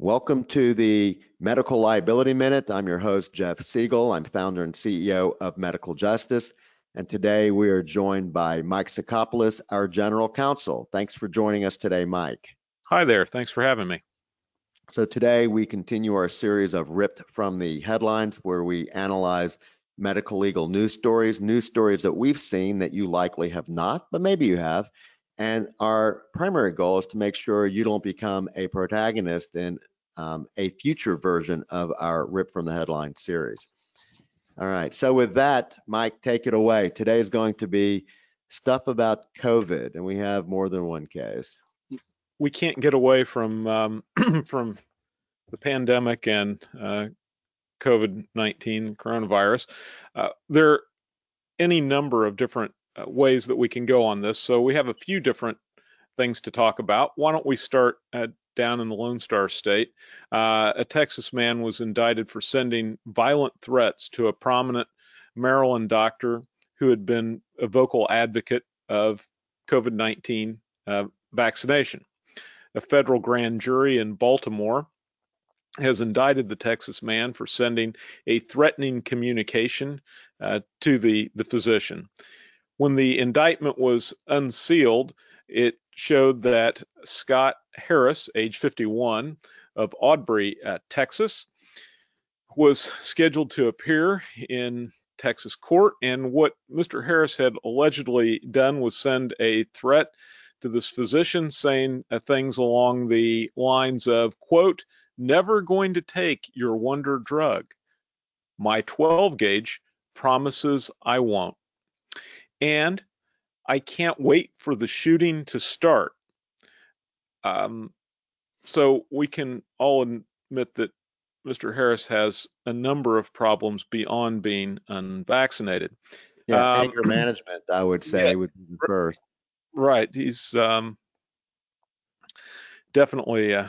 Welcome to the Medical Liability Minute. I'm your host, Jeff Segal. I'm founder and CEO of Medical Justice. And today we are joined by Mike Sacopulos, our general counsel. Thanks for joining us today, Mike. Hi there. Thanks for having me. So today we continue our series of Ripped from the Headlines, where we analyze medical legal news stories, news stories that we've seen that you likely have not, but maybe you have. And our primary goal is to make sure you don't become a protagonist in um, a future version of our Rip from the Headline series. All right. So with that, Mike, take it away. Today is going to be stuff about COVID, and we have more than one case. We can't get away from um, from the pandemic and uh, COVID-19 coronavirus. Uh, there are any number of different ways that we can go on this. So we have a few different things to talk about. Why don't we start uh, down in the Lone Star State? Uh, a Texas man was indicted for sending violent threats to a prominent Maryland doctor who had been a vocal advocate of COVID 19 uh, vaccination. A federal grand jury in Baltimore has indicted the Texas man for sending a threatening communication uh, to the, the physician. When the indictment was unsealed, it showed that Scott Harris, age 51, of Aubrey, uh, Texas, was scheduled to appear in Texas court. And what Mr. Harris had allegedly done was send a threat to this physician saying uh, things along the lines of, quote, never going to take your wonder drug. My 12 gauge promises I won't and I can't wait for the shooting to start. Um, so we can all admit that Mr. Harris has a number of problems beyond being unvaccinated. Yeah, um, anger management, I would say, yeah, would be first. Right. He's um, definitely uh,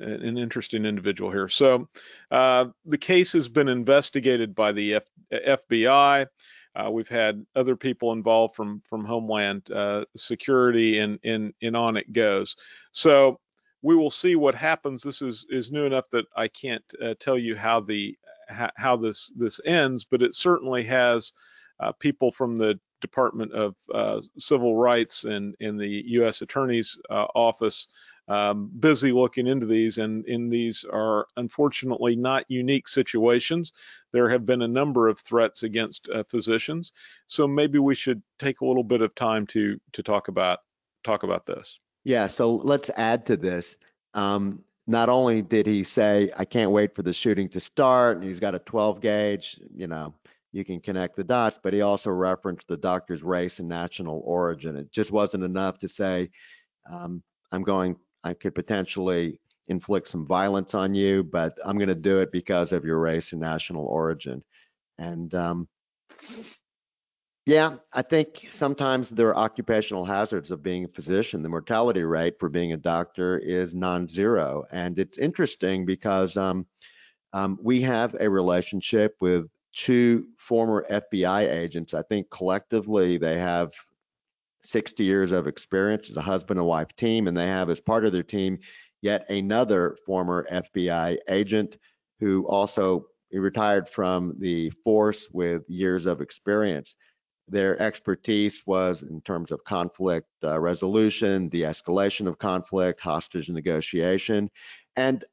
an interesting individual here. So uh, the case has been investigated by the F- FBI. Uh, we've had other people involved from from Homeland uh, Security, and and and on it goes. So we will see what happens. This is is new enough that I can't uh, tell you how the how, how, this this ends, but it certainly has uh, people from the Department of uh, Civil Rights and in the U.S. Attorney's uh, Office um, busy looking into these, and, and these are unfortunately not unique situations. There have been a number of threats against uh, physicians, so maybe we should take a little bit of time to to talk about talk about this. Yeah, so let's add to this. Um, not only did he say, "I can't wait for the shooting to start," and he's got a 12 gauge, you know, you can connect the dots, but he also referenced the doctor's race and national origin. It just wasn't enough to say, um, I'm going I could potentially inflict some violence on you, but I'm going to do it because of your race and national origin. And um, yeah, I think sometimes there are occupational hazards of being a physician. The mortality rate for being a doctor is non-zero, and it's interesting because um, um, we have a relationship with two former FBI agents. I think collectively they have 60 years of experience as a husband and wife team, and they have as part of their team yet another former FBI agent who also retired from the force with years of experience. Their expertise was in terms of conflict uh, resolution, de escalation of conflict, hostage negotiation. And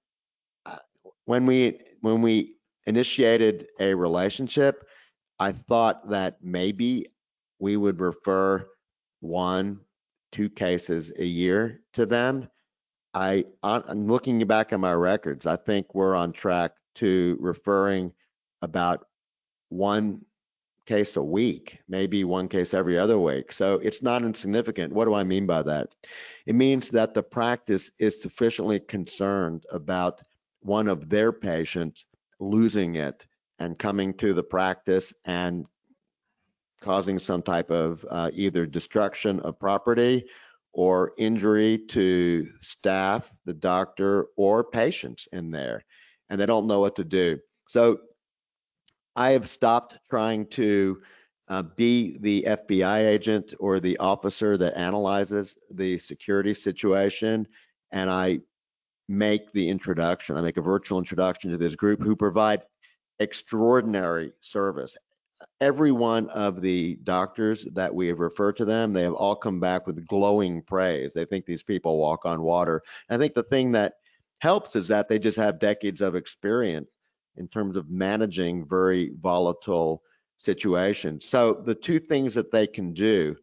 uh, when we when we initiated a relationship, I thought that maybe we would refer one, two cases a year to them. I, I'm looking back at my records. I think we're on track to referring about one case a week, maybe one case every other week. So it's not insignificant. What do I mean by that? It means that the practice is sufficiently concerned about one of their patients losing it and coming to the practice and causing some type of uh, either destruction of property or injury to staff, the doctor, or patients in there, and they don't know what to do. So I have stopped trying to uh, be the FBI agent or the officer that analyzes the security situation, and I make the introduction. I make a virtual introduction to this group who provide extraordinary service. Every one of the doctors that we have referred to them, they have all come back with glowing praise. They think these people walk on water. I think the thing that helps is that they just have decades of experience in terms of managing very volatile situations. So the two things that they can do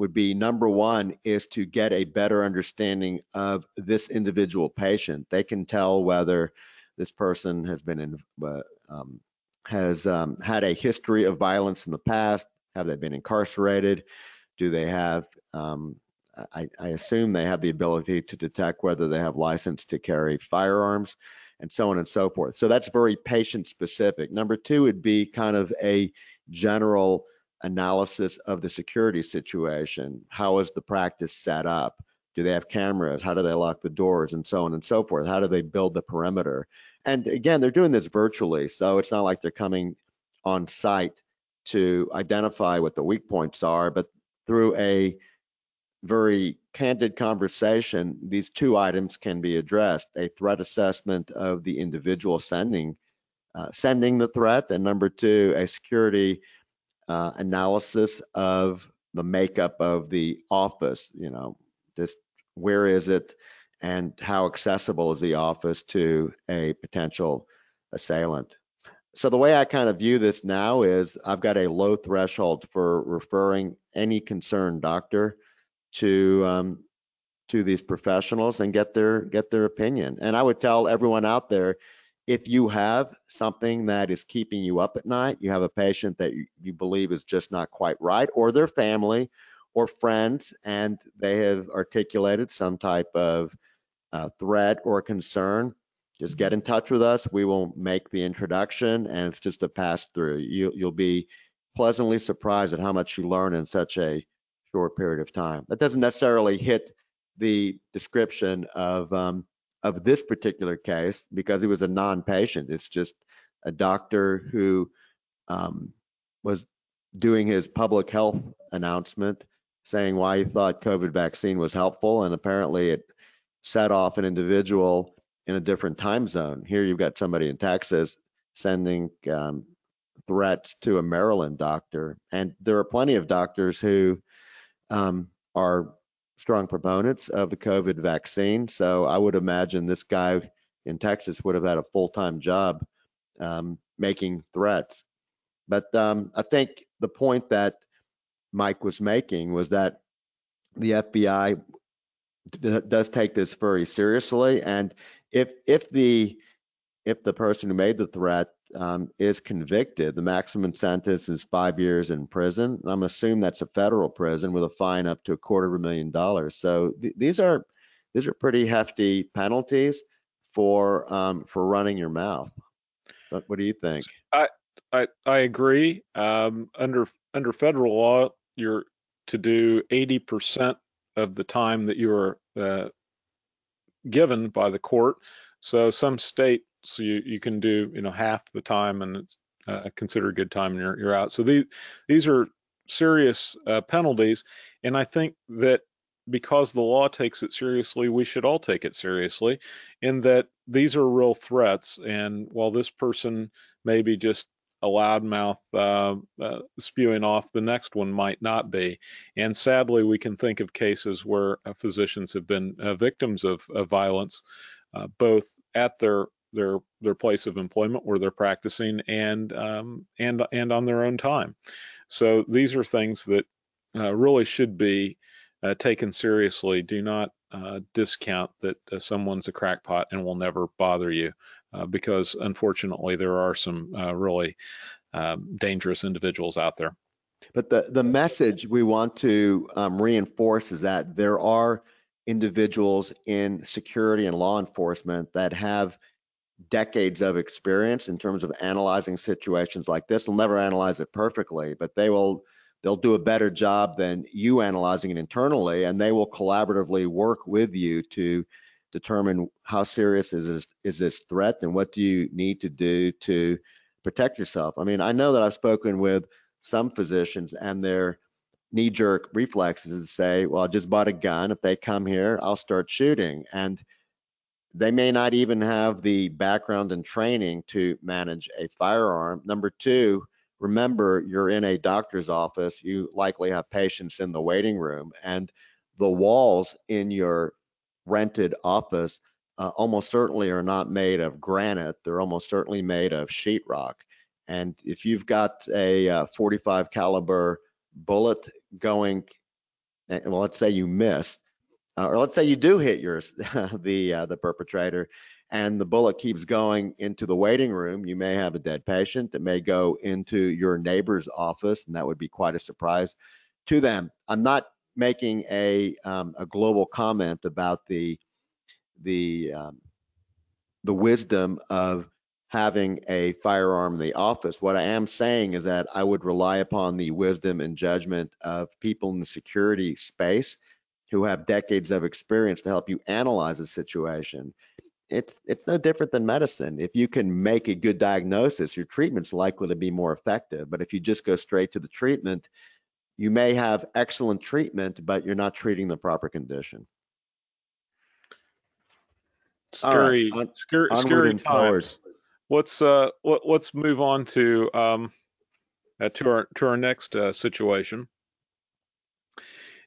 would be number one is to get a better understanding of this individual patient. They can tell whether this person has been in, uh, um, has um, had a history of violence in the past. Have they been incarcerated? Do they have um, I, I, assume they have the ability to detect whether they have license to carry firearms and so on and so forth. So that's very patient specific. Number two would be kind of a general analysis of the security situation. How is the practice set up? Do they have cameras? How do they lock the doors and so on and so forth? How do they build the perimeter? And again, they're doing this virtually, so it's not like they're coming on site to identify what the weak points are, but through a very candid conversation, these two items can be addressed: a threat assessment of the individual sending uh, sending the threat, and number two, a security uh, analysis of the makeup of the office. You know, just where is it, and how accessible is the office to a potential assailant. So the way I kind of view this now is I've got a low threshold for referring any concerned doctor to um, to these professionals and get their get their opinion. And I would tell everyone out there, if you have something that is keeping you up at night, you have a patient that you, you believe is just not quite right, or their family or friends, and they have articulated some type of uh, threat or concern, just get in touch with us. We will make the introduction, and it's just a pass through. You, you'll be pleasantly surprised at how much you learn in such a short period of time. That doesn't necessarily hit the description of um, of this particular case because he was a non-patient. It's just a doctor who um, was doing his public health announcement saying why he thought COVID vaccine was helpful, and apparently it set off an individual in a different time zone. Here you've got somebody in Texas sending um, threats to a Maryland doctor, and there are plenty of doctors who um, are strong proponents of the COVID vaccine. So I would imagine this guy in Texas would have had a full-time job um, making threats. But um, I think the point that Mike was making was that the FBI does take this very seriously, and if if the if the person who made the threat um, is convicted, the maximum sentence is five years in prison. I'm assuming that's a federal prison with a fine up to a quarter of a million dollars. So th- these are these are pretty hefty penalties for um, for running your mouth. But what do you think? I I, I agree. Um, under under federal law, you're to do 80% of the time that you are uh, given by the court. So some state so you, you can do you know half the time and it's uh, considered a good time and you're, you're out. So these these are serious uh, penalties. And i think that because the law takes it seriously we should all take it seriously in that these are real threats. And while this person may be just a loudmouth uh, uh, spewing off, the next one might not be. And sadly, we can think of cases where uh, physicians have been uh, victims of, of violence, uh, both at their their their place of employment where they're practicing and um, and and on their own time. So these are things that uh, really should be uh, taken seriously. Do not uh, discount that uh, someone's a crackpot and will never bother you, uh, because unfortunately there are some uh, really um, dangerous individuals out there. But the the message we want to um, reinforce is that there are individuals in security and law enforcement that have decades of experience in terms of analyzing situations like this. They'll never analyze it perfectly, but they will they'll do a better job than you analyzing it internally and they will collaboratively work with you to determine how serious is this is this threat and what do you need to do to protect yourself. I mean, I know that I've spoken with some physicians and their knee jerk reflexes to say, well, I just bought a gun. If they come here, I'll start shooting. And they may not even have the background and training to manage a firearm. Number two, remember you're in a doctor's office. You likely have patients in the waiting room, and the walls in your rented office uh, almost certainly are not made of granite. They're almost certainly made of sheetrock. And if you've got a uh, 45 caliber bullet going, eh, well, let's say you miss, uh, or let's say you do hit yours, the uh, the perpetrator, and the bullet keeps going into the waiting room, you may have a dead patient that may go into your neighbor's office, and that would be quite a surprise to them. I'm not making a um, a global comment about the the um, the wisdom of having a firearm in the office. What I am saying is that I would rely upon the wisdom and judgment of people in the security space who have decades of experience to help you analyze a situation. It's it's no different than medicine. If you can make a good diagnosis, your treatment's likely to be more effective. But if you just go straight to the treatment, you may have excellent treatment, but you're not treating the proper condition. Scary, right. on, scary, scary times. Forward. Let's uh, let, us move on to um, uh, to our to our next uh, situation.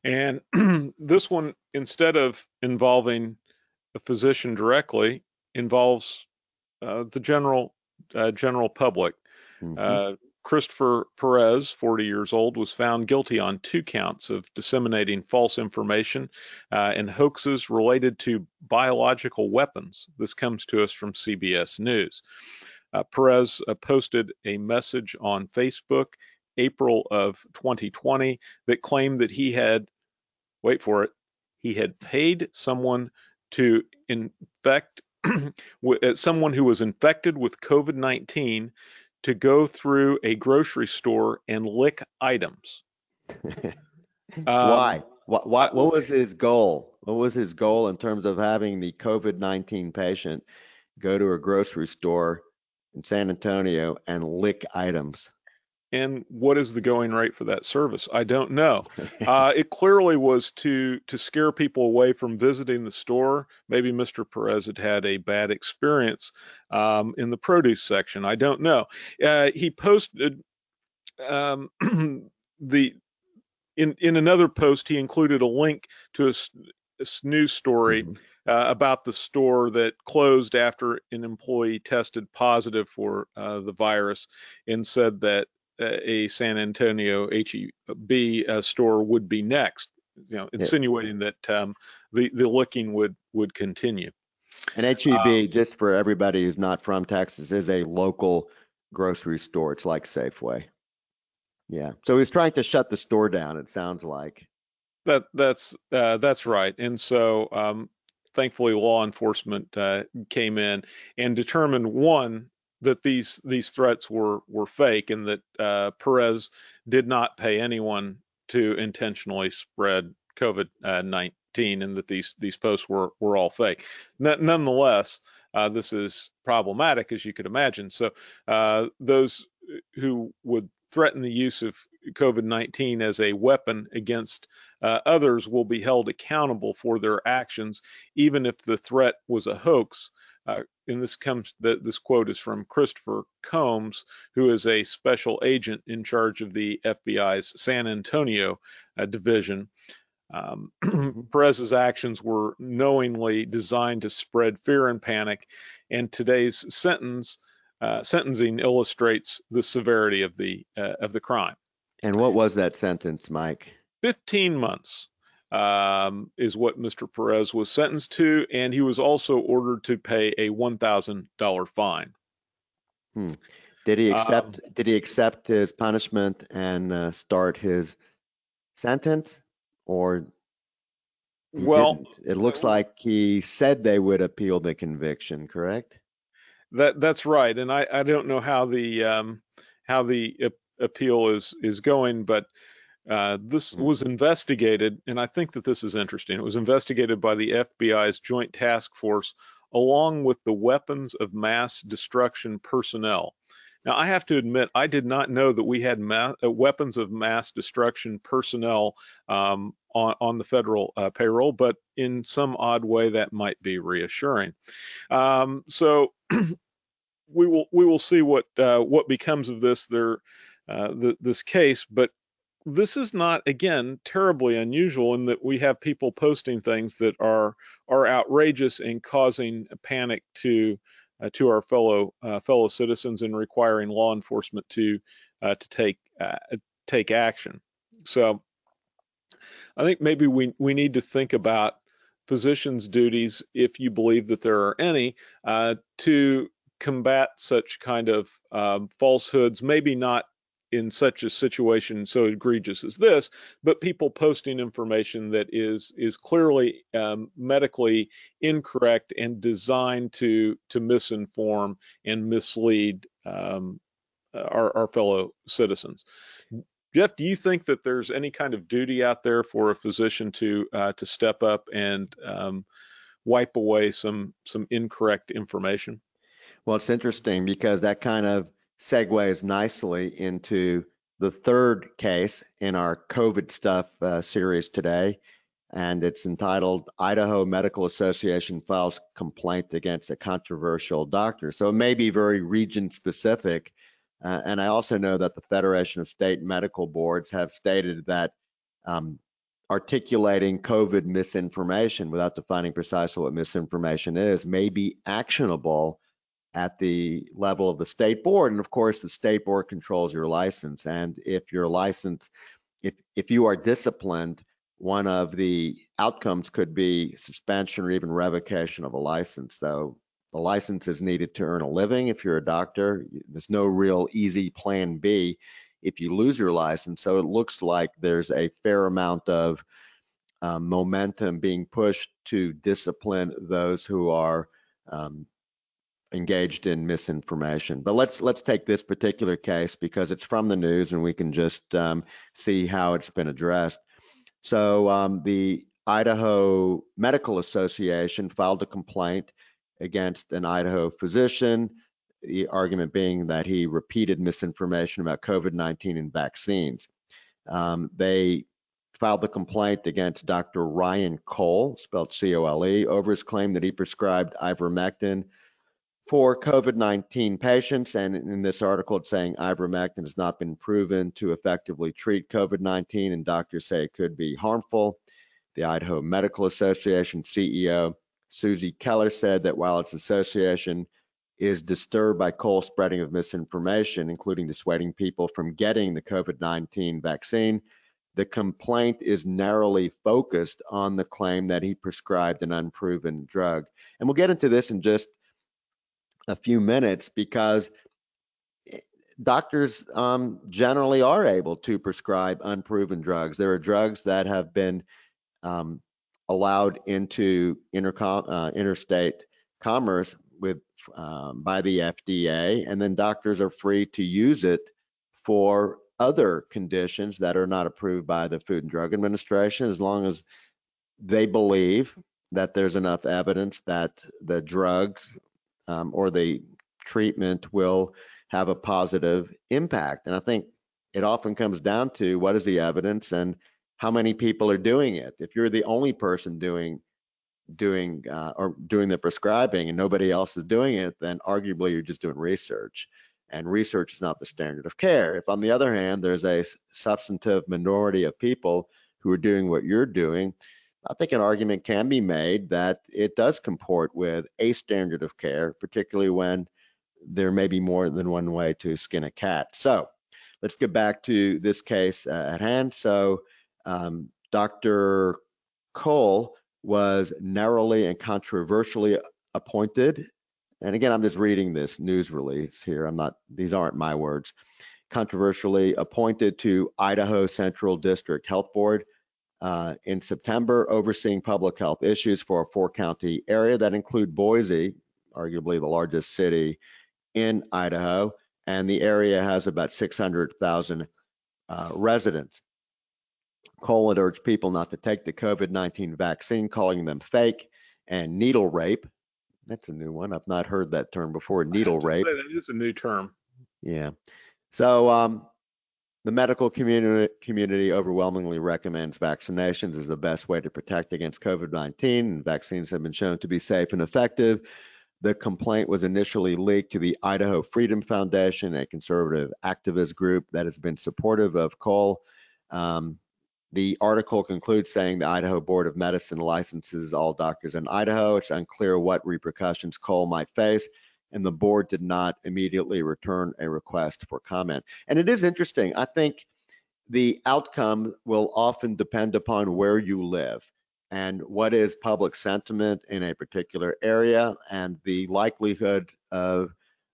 And this one, instead of involving a physician directly, involves uh, the general uh, general public. Mm-hmm. Uh, Christopher Perez, 40 years old, was found guilty on two counts of disseminating false information uh, and hoaxes related to biological weapons. This comes to us from CBS News. Uh, Perez uh, posted a message on Facebook April of 2020 that claimed that he had wait for it, he had paid someone to infect uh, someone who was infected with COVID 19 to go through a grocery store and lick items. Why? Um, what, what, what was his goal? What was his goal in terms of having the COVID 19 patient go to a grocery store in San Antonio and lick items? And what is the going rate for that service? I don't know. Uh, it clearly was to to scare people away from visiting the store. Maybe Mr. Perez had had a bad experience um, in the produce section. I don't know. Uh, he posted um, the in in another post. He included a link to a, a news story. Mm-hmm. Uh, about the store that closed after an employee tested positive for uh, the virus and said that a San Antonio HEB uh, store would be next, you know, insinuating yeah. that um, the the licking would would continue. And HEB, um, just for everybody who's not from Texas, is a local grocery store. It's like Safeway. Yeah. So he's trying to shut the store down. It sounds like. That that's uh, that's right. And so um, thankfully, law enforcement uh, came in and determined one that these these threats were were fake and that uh, Perez did not pay anyone to intentionally spread COVID-19 and that these these posts were were all fake. N- nonetheless, uh, this is problematic as you could imagine. So uh, those who would threaten the use of COVID-19 as a weapon against uh, others will be held accountable for their actions, even if the threat was a hoax. Uh, and this comes this quote is from Christopher Combs, who is a special agent in charge of the FBI's San Antonio uh, division. Um, Perez's actions were knowingly designed to spread fear and panic, and today's sentence uh, sentencing illustrates the severity of the uh, of the crime. And what was that sentence, Mike? 15 months um, is what Mr. Perez was sentenced to, and he was also ordered to pay a $1,000 fine. Hmm. Did he accept? Um, did he accept his punishment and uh, start his sentence, or? Well, didn't? it looks like he said they would appeal the conviction. Correct? That that's right, and I, I don't know how the um, how the appeal is is going, but uh, this hmm. was investigated, and I think that this is interesting. It was investigated by the FBI's Joint Task Force along with the weapons of mass destruction personnel. Now, I have to admit, I did not know that we had ma- uh, weapons of mass destruction personnel um, on, on the federal uh, payroll, but in some odd way that might be reassuring. Um, so we will we will see what uh, what becomes of this there uh, the, this case, but this is not again terribly unusual in that we have people posting things that are are outrageous and causing panic to uh, to our fellow uh, fellow citizens and requiring law enforcement to uh, to take uh, take action. So I think maybe we we need to think about physicians' duties, if you believe that there are any, uh, to combat such kind of um, falsehoods. Maybe not in such a situation so egregious as this, but people posting information that is is clearly um, medically incorrect and designed to to misinform and mislead um, our, our fellow citizens. Jeff, do you think that there's any kind of duty out there for a physician to uh, to step up and um, wipe away some some incorrect information? Well, it's interesting because that kind of segues nicely into the third case in our COVID stuff uh, series today, and it's entitled Idaho Medical Association Files Complaint Against a Controversial Doctor. So it may be very region specific. Uh, and I also know that the Federation of State Medical Boards have stated that um, articulating COVID misinformation without defining precisely what misinformation is may be actionable at the level of the state board. And of course, the state board controls your license. And if your license, if if you are disciplined, one of the outcomes could be suspension or even revocation of a license. So the license is needed to earn a living. If you're a doctor, there's no real easy plan B if you lose your license. So it looks like there's a fair amount of um, momentum being pushed to discipline those who are um, engaged in misinformation. But let's let's take this particular case because it's from the news and we can just um, see how it's been addressed. So um, the Idaho Medical Association filed a complaint against an Idaho physician. The argument being that he repeated misinformation about COVID-19 and vaccines. Um, they filed the complaint against Dr. Ryan Cole, spelled C-O-L-E, over his claim that he prescribed ivermectin for COVID 19 patients. And in this article, it's saying ivermectin has not been proven to effectively treat COVID 19, and doctors say it could be harmful. The Idaho Medical Association CEO, Susie Keller, said that while its association is disturbed by Cole's spreading of misinformation, including dissuading people from getting the COVID 19 vaccine, the complaint is narrowly focused on the claim that he prescribed an unproven drug. And we'll get into this in just a few minutes because doctors um, generally are able to prescribe unproven drugs. There are drugs that have been um, allowed into intercom, uh, interstate commerce with um, by the FDA, and then doctors are free to use it for other conditions that are not approved by the Food and Drug Administration, as long as they believe that there's enough evidence that the drug um, or the treatment will have a positive impact. And I think it often comes down to what is the evidence and how many people are doing it. If you're the only person doing doing uh, or doing the prescribing and nobody else is doing it, then arguably you're just doing research. And research is not the standard of care. If on the other hand, there's a substantive minority of people who are doing what you're doing, I think an argument can be made that it does comport with a standard of care, particularly when there may be more than one way to skin a cat. So let's get back to this case uh, at hand. So um, Dr. Cole was narrowly and controversially appointed. And again, I'm just reading this news release here. I'm not, these aren't my words. Controversially appointed to Idaho Central District Health Board uh, in September, overseeing public health issues for a four county area that include Boise, arguably the largest city in Idaho, and the area has about 600,000 uh, residents. Cole had urged people not to take the COVID 19 vaccine, calling them fake and needle rape. That's a new one. I've not heard that term before. Needle rape. that is a new term. Yeah. So um, the medical community, community overwhelmingly recommends vaccinations as the best way to protect against COVID-19, and vaccines have been shown to be safe and effective. The complaint was initially leaked to the Idaho Freedom Foundation, a conservative activist group that has been supportive of Cole. Um, the article concludes saying the Idaho Board of Medicine licenses all doctors in Idaho. It's unclear what repercussions Cole might face and the board did not immediately return a request for comment. And it is interesting. I think the outcome will often depend upon where you live and what is public sentiment in a particular area and the likelihood of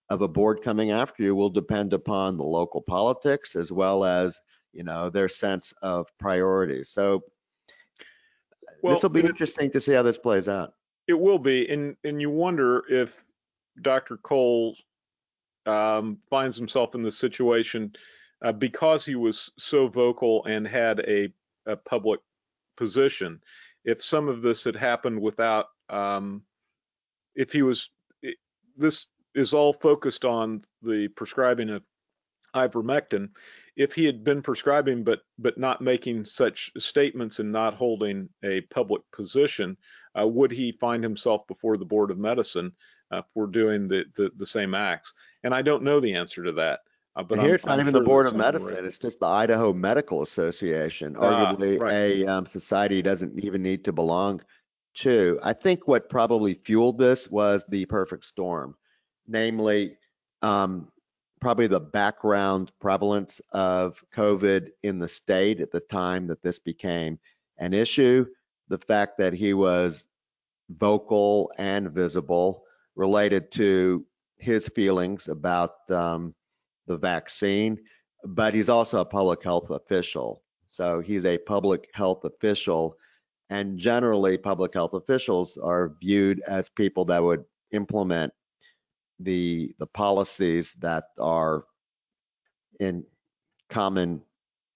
of a board coming after you will depend upon the local politics as well as you know their sense of priorities so well, this will be interesting to see how this plays out it will be and and you wonder if Dr. Cole um, finds himself in this situation uh, because he was so vocal and had a, a, public position. If some of this had happened without, um, if he was, it, this is all focused on the prescribing of ivermectin. If he had been prescribing but but not making such statements and not holding a public position, uh, would he find himself before the board of medicine uh, for doing the, the, the same acts? And I don't know the answer to that. Uh, but here I'm, it's not I'm even sure the board of medicine; right. it's just the Idaho Medical Association, ah, arguably right. a um, society doesn't even need to belong to. I think what probably fueled this was the perfect storm, namely. Um, probably the background prevalence of COVID in the state at the time that this became an issue, the fact that he was vocal and visible related to his feelings about um, the vaccine, but he's also a public health official. So he's a public health official, and generally, public health officials are viewed as people that would implement the the policies that are in common,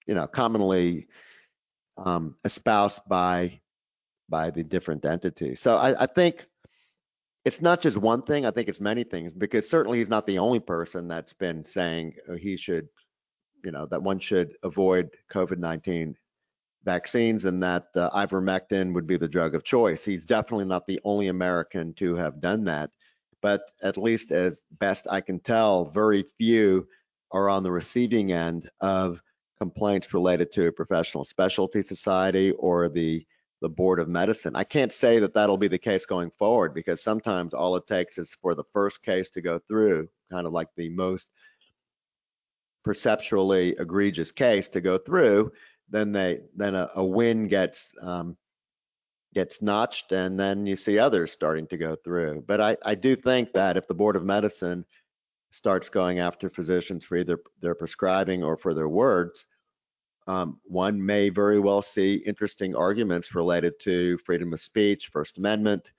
you know, commonly um, espoused by by the different entities. So I, I think it's not just one thing. I think it's many things because certainly he's not the only person that's been saying uh, he should, you know, that one should avoid COVID-19 vaccines and that uh, ivermectin would be the drug of choice. He's definitely not the only American to have done that, but at least as best I can tell, very few are on the receiving end of complaints related to a professional specialty society or the the Board of Medicine. I can't say that that'll be the case going forward because sometimes all it takes is for the first case to go through, kind of like the most perceptually egregious case to go through, then they then a, a win gets um, gets notched, and then you see others starting to go through. But I, I do think that if the Board of Medicine starts going after physicians for either their prescribing or for their words, um, one may very well see interesting arguments related to freedom of speech, First Amendment,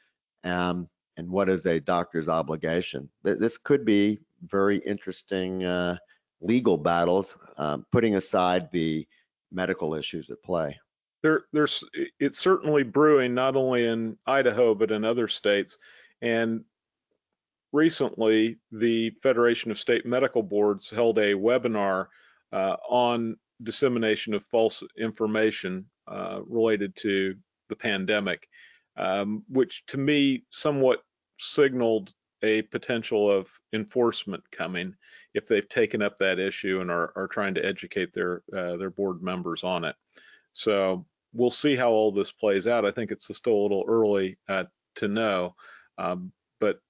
um, and what is a doctor's obligation. This could be very interesting uh, legal battles, um, putting aside the medical issues at play. There, there's it's certainly brewing not only in Idaho but in other states, and recently the Federation of State Medical Boards held a webinar uh, on dissemination of false information uh, related to the pandemic, um, which to me somewhat signaled a potential of enforcement coming if they've taken up that issue and are, are trying to educate their uh, their board members on it. So we'll see how all this plays out. I think it's still a little early uh, to know, um, but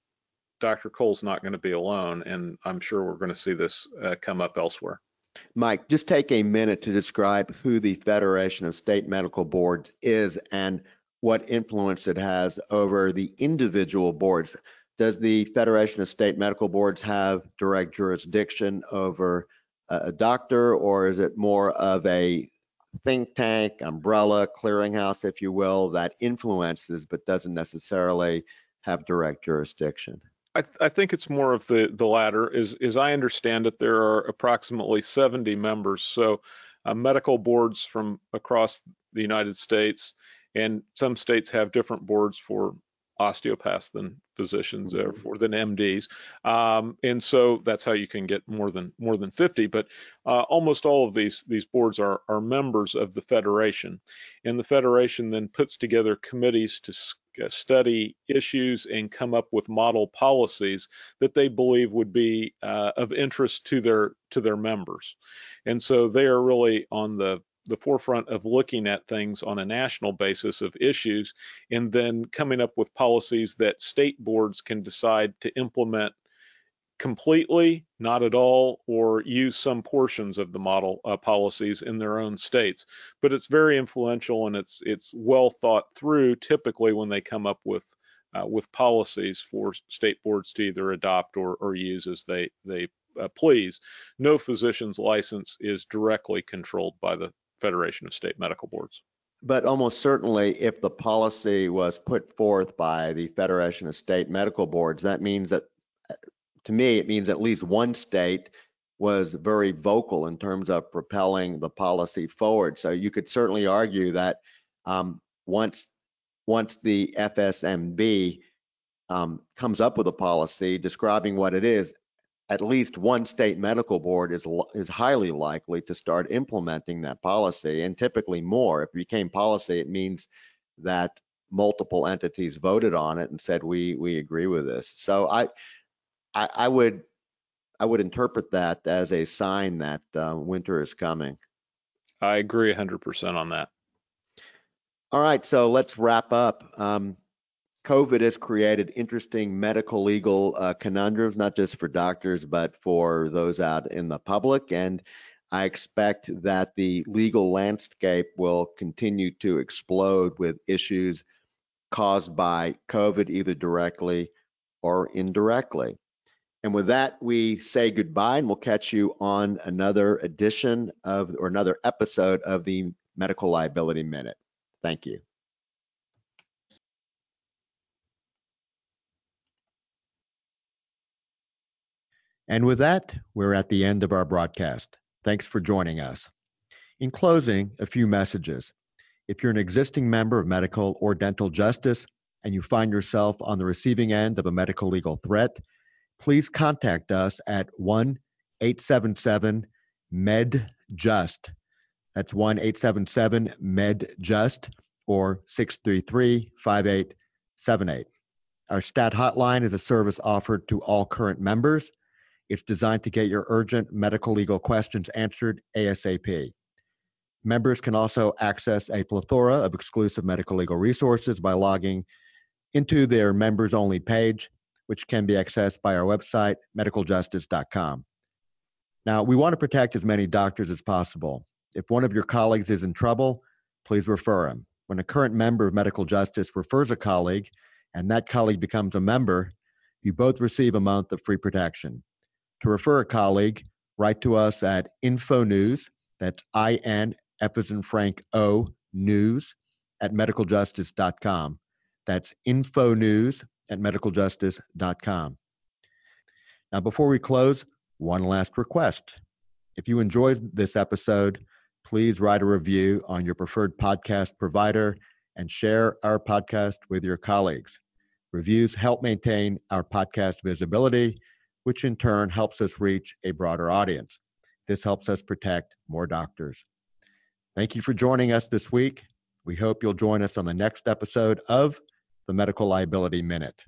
Dr. Cole's not going to be alone, and I'm sure we're going to see this uh, come up elsewhere. Mike, just take a minute to describe who the Federation of State Medical Boards is and what influence it has over the individual boards. Does the Federation of State Medical Boards have direct jurisdiction over a doctor, or is it more of a think tank, umbrella, clearinghouse, if you will, that influences but doesn't necessarily have direct jurisdiction? I, th- I, think it's more of the the latter. Is as I understand it, there are approximately 70 members. So uh, medical boards from across the United States, and some states have different boards for osteopaths than physicians, mm-hmm. therefore, than MDs. Um, and so that's how you can get more than more than 50. But uh, almost all of these these boards are are members of the federation, and the federation then puts together committees to uh, study issues and come up with model policies that they believe would be uh, of interest to their to their members. And so they are really on the the forefront of looking at things on a national basis of issues and then coming up with policies that state boards can decide to implement completely, not at all, or use some portions of the model uh, policies in their own states. But it's very influential and it's it's well thought through. Typically, when they come up with uh, with policies for state boards to either adopt or, or use as they they uh, please, no physician's license is directly controlled by the Federation of State Medical Boards. But almost certainly, if the policy was put forth by the Federation of State Medical Boards, that means that, to me, it means at least one state was very vocal in terms of propelling the policy forward. So you could certainly argue that um, once once the FSMB um, comes up with a policy describing what it is, at least one state medical board is is highly likely to start implementing that policy, and typically more. If it became policy, it means that multiple entities voted on it and said we we agree with this. So I I, I would I would interpret that as a sign that uh, winter is coming. I agree 100% on that. All right, so let's wrap up. Um, COVID has created interesting medical legal uh, conundrums, not just for doctors, but for those out in the public. And I expect that the legal landscape will continue to explode with issues caused by COVID, either directly or indirectly. And with that, we say goodbye and we'll catch you on another edition of or another episode of the Medical Liability Minute. Thank you. And with that, we're at the end of our broadcast. Thanks for joining us. In closing, a few messages. If you're an existing member of medical or dental justice and you find yourself on the receiving end of a medical legal threat, please contact us at 1 877 MedJust. That's 1 877 MedJust or 633 5878. Our STAT hotline is a service offered to all current members. It's designed to get your urgent medical legal questions answered ASAP. Members can also access a plethora of exclusive medical legal resources by logging into their members only page, which can be accessed by our website, medicaljustice.com. Now, we want to protect as many doctors as possible. If one of your colleagues is in trouble, please refer him. When a current member of medical justice refers a colleague and that colleague becomes a member, you both receive a month of free protection. To refer a colleague, write to us at infonews, that's I-N, F as in Frank, O, news, at medicaljustice.com. That's infonews at medicaljustice.com. Now, before we close, one last request. If you enjoyed this episode, please write a review on your preferred podcast provider and share our podcast with your colleagues. Reviews help maintain our podcast visibility which in turn helps us reach a broader audience. This helps us protect more doctors. Thank you for joining us this week. We hope you'll join us on the next episode of the Medical Liability Minute.